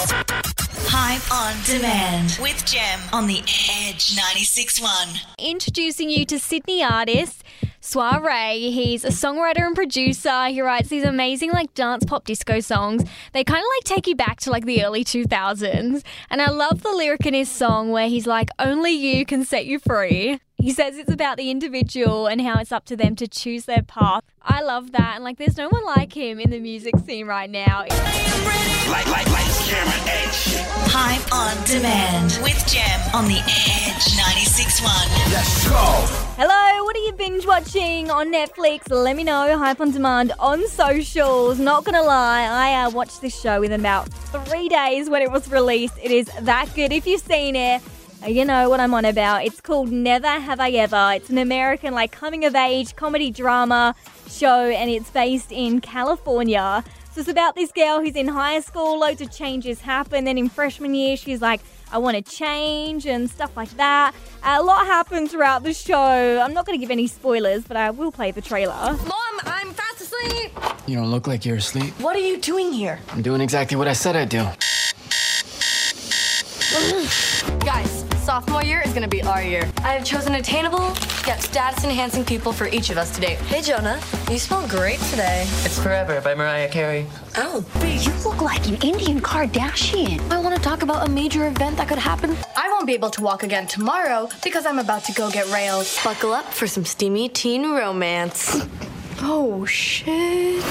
Hype on demand with Gem on the Edge 96.1. Introducing you to Sydney artist Soiree. He's a songwriter and producer. He writes these amazing like dance pop disco songs. They kind of like take you back to like the early 2000s. And I love the lyric in his song where he's like, "Only you can set you free." He says it's about the individual and how it's up to them to choose their path. I love that. And like, there's no one like him in the music scene right now. Like, like, lights, camera. Hype on demand with Gem on the Edge 96.1. Let's go. Hello, what are you binge watching on Netflix? Let me know. Hype on demand on socials. Not gonna lie, I uh, watched this show within about three days when it was released. It is that good. If you've seen it, uh, you know what I'm on about. It's called Never Have I Ever. It's an American like coming of age comedy drama show, and it's based in California. So it's about this girl who's in high school. Loads of changes happen. Then in freshman year, she's like, I want to change and stuff like that. a lot happens throughout the show. I'm not going to give any spoilers, but I will play the trailer. Mom, I'm fast asleep. You don't look like you're asleep. What are you doing here? I'm doing exactly what I said I'd do. Guys, sophomore year is gonna be our year. I have chosen attainable yet status enhancing people for each of us today. Hey Jonah, you smell great today. It's Forever by Mariah Carey. Oh. You look like an Indian Kardashian. I want to talk about a major event that could happen. I won't be able to walk again tomorrow because I'm about to go get railed. Buckle up for some steamy teen romance. Oh shit.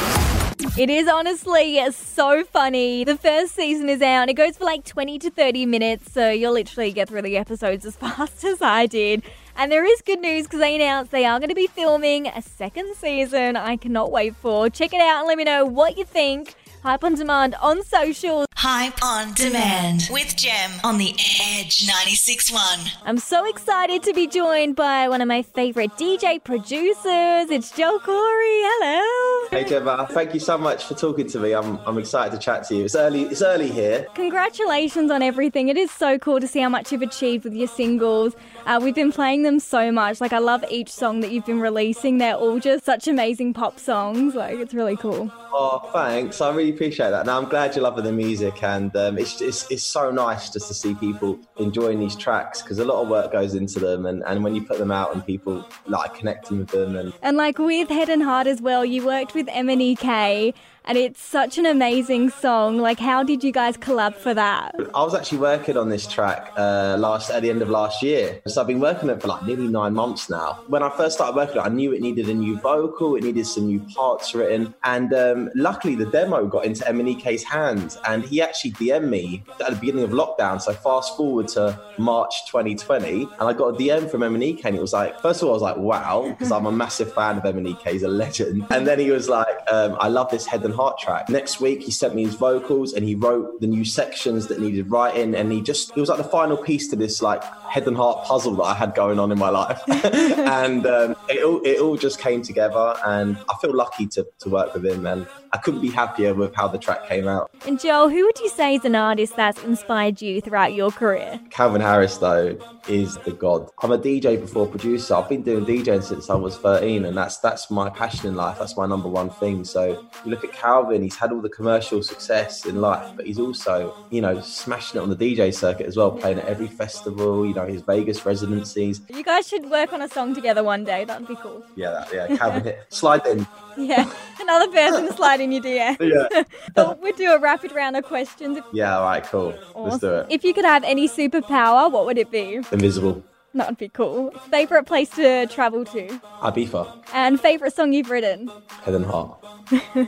It is honestly so funny. The first season is out. It goes for like 20 to 30 minutes, so you'll literally get through the episodes as fast as I did. And there is good news because they announced they are going to be filming a second season. I cannot wait for. Check it out and let me know what you think. Hype on demand on social. Hype on demand with Gem on the Edge 96.1. I'm so excited to be joined by one of my favorite DJ producers. It's Joel Corry. Hello. Hey Gemma, thank you so much for talking to me. I'm, I'm excited to chat to you. It's early. It's early here. Congratulations on everything. It is so cool to see how much you've achieved with your singles. Uh, we've been playing them so much. Like, I love each song that you've been releasing. They're all just such amazing pop songs. Like, it's really cool. Oh, thanks. I really appreciate that. Now I'm glad you're loving the music, and um, it's, it's it's so nice just to see people enjoying these tracks because a lot of work goes into them, and, and when you put them out and people like connecting with them, and And like with Head and Heart as well, you worked with MNEK and it's such an amazing song. Like, how did you guys collab for that? I was actually working on this track uh, last at the end of last year, so I've been working on it for like nearly nine months now. When I first started working on it, I knew it needed a new vocal, it needed some new parts written, and um, luckily the demo got into MNEK's hands, and he actually DM'd me at the beginning of lockdown. So fast forward to March 2020, and I got a DM from MNEK, it was like, first of all, I was like, wow, because I'm a massive fan of MNEK, he's a legend, and then he was like, um, I love this Head and Heart track. Next week, he sent me his vocals, and he wrote the new sections that needed writing, and he just, it was like the final piece to this like Head and Heart puzzle that I had going on in my life, and um, it all it all just came together, and I feel lucky to to work with him, and I couldn't be happier with how the track came out. And Joel, who would you say is an artist that's inspired you throughout your career? Calvin Harris, though, is the god. I'm a DJ before producer. I've been doing DJing since I was 13, and that's that's my passion in life. That's my number one thing. So you look at Calvin; he's had all the commercial success in life, but he's also, you know, smashing it on the DJ circuit as well, playing at every festival. You know, his Vegas residencies. You guys should work on a song together one day. That'd be cool. Yeah, that, yeah. Calvin, hit, slide in. Yeah, another person slide in your DM. Yeah, So we'll do a rapid round of questions. yeah. All right, cool. Let's do it. If you could have any superpower, what would it be? Invisible. That would be cool. Favorite place to travel to? Ibiza. And favorite song you've written? And heart.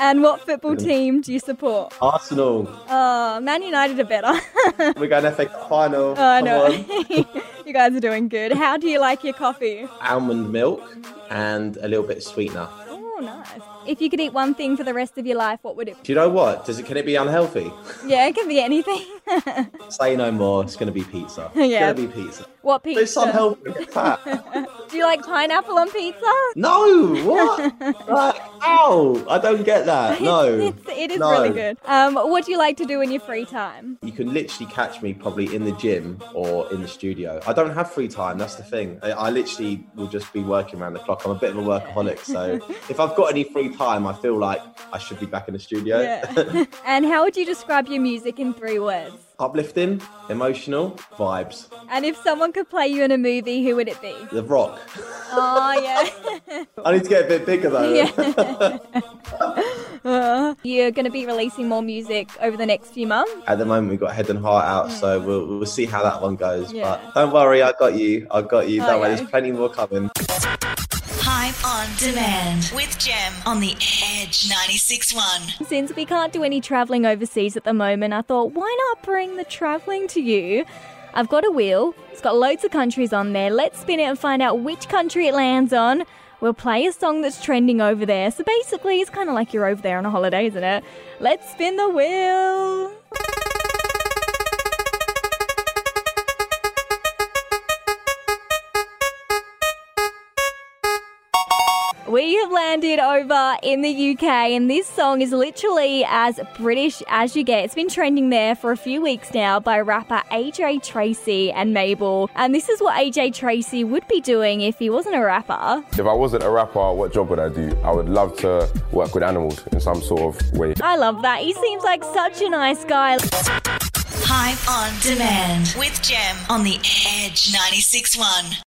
And what football team do you support? Arsenal. Oh, Man United are better. We're going FA Cup final. Oh, I know. you guys are doing good. How do you like your coffee? Almond milk and a little bit of sweetener. Oh, nice. If you could eat one thing for the rest of your life, what would it be? Do you know what? Does it? Can it be unhealthy? Yeah, it can be anything. Say no more. It's going to be pizza. Yeah. It's to be pizza. what It's pizza? unhealthy. Get fat. Do you like pineapple on pizza? no. What? like, Ow! I don't get that. No. It's, it is No. really good. Um, what do you like to do in your free time? You can literally catch me probably in the gym or in the studio. I don't have free time. That's the thing. I, I literally will just be working around the clock. I'm a bit of a workaholic. So if I've got any free time, I feel like I should be back in the studio. Yeah. and how would you describe your music in three words? Uplifting, emotional, vibes. And if someone could play you in a movie, who would it be? The Rock. Oh, yeah. I need to get a bit bigger though. Uh, you're going to be releasing more music over the next few months. At the moment, we've got Head and Heart out, so we'll, we'll see how that one goes. Yeah. But don't worry, I got you. I got you. Don't oh, worry, Okay. there's plenty more coming. Hype on demand with Gem on the Edge 96.1. Since we can't do any traveling overseas at the moment, I thought, why not bring the traveling to you? I've got a wheel. It's got loads of countries on there. Let's spin it and find out which country it lands on. We'll play a song that's trending over there. So basically, it's kind of like you're over there on a holiday, isn't it? Let's spin the wheel. We have landed over in the UK, and this song is literally as British as you get. It's been trending there for a few weeks now by rapper AJ Tracey and Mabel. And this is what AJ Tracey would be doing if he wasn't a rapper. If I wasn't a rapper, what job would I do? I would love to work with animals in some sort of way. I love that. He seems like such a nice guy. Hype on demand with Gem on the Edge 96.1.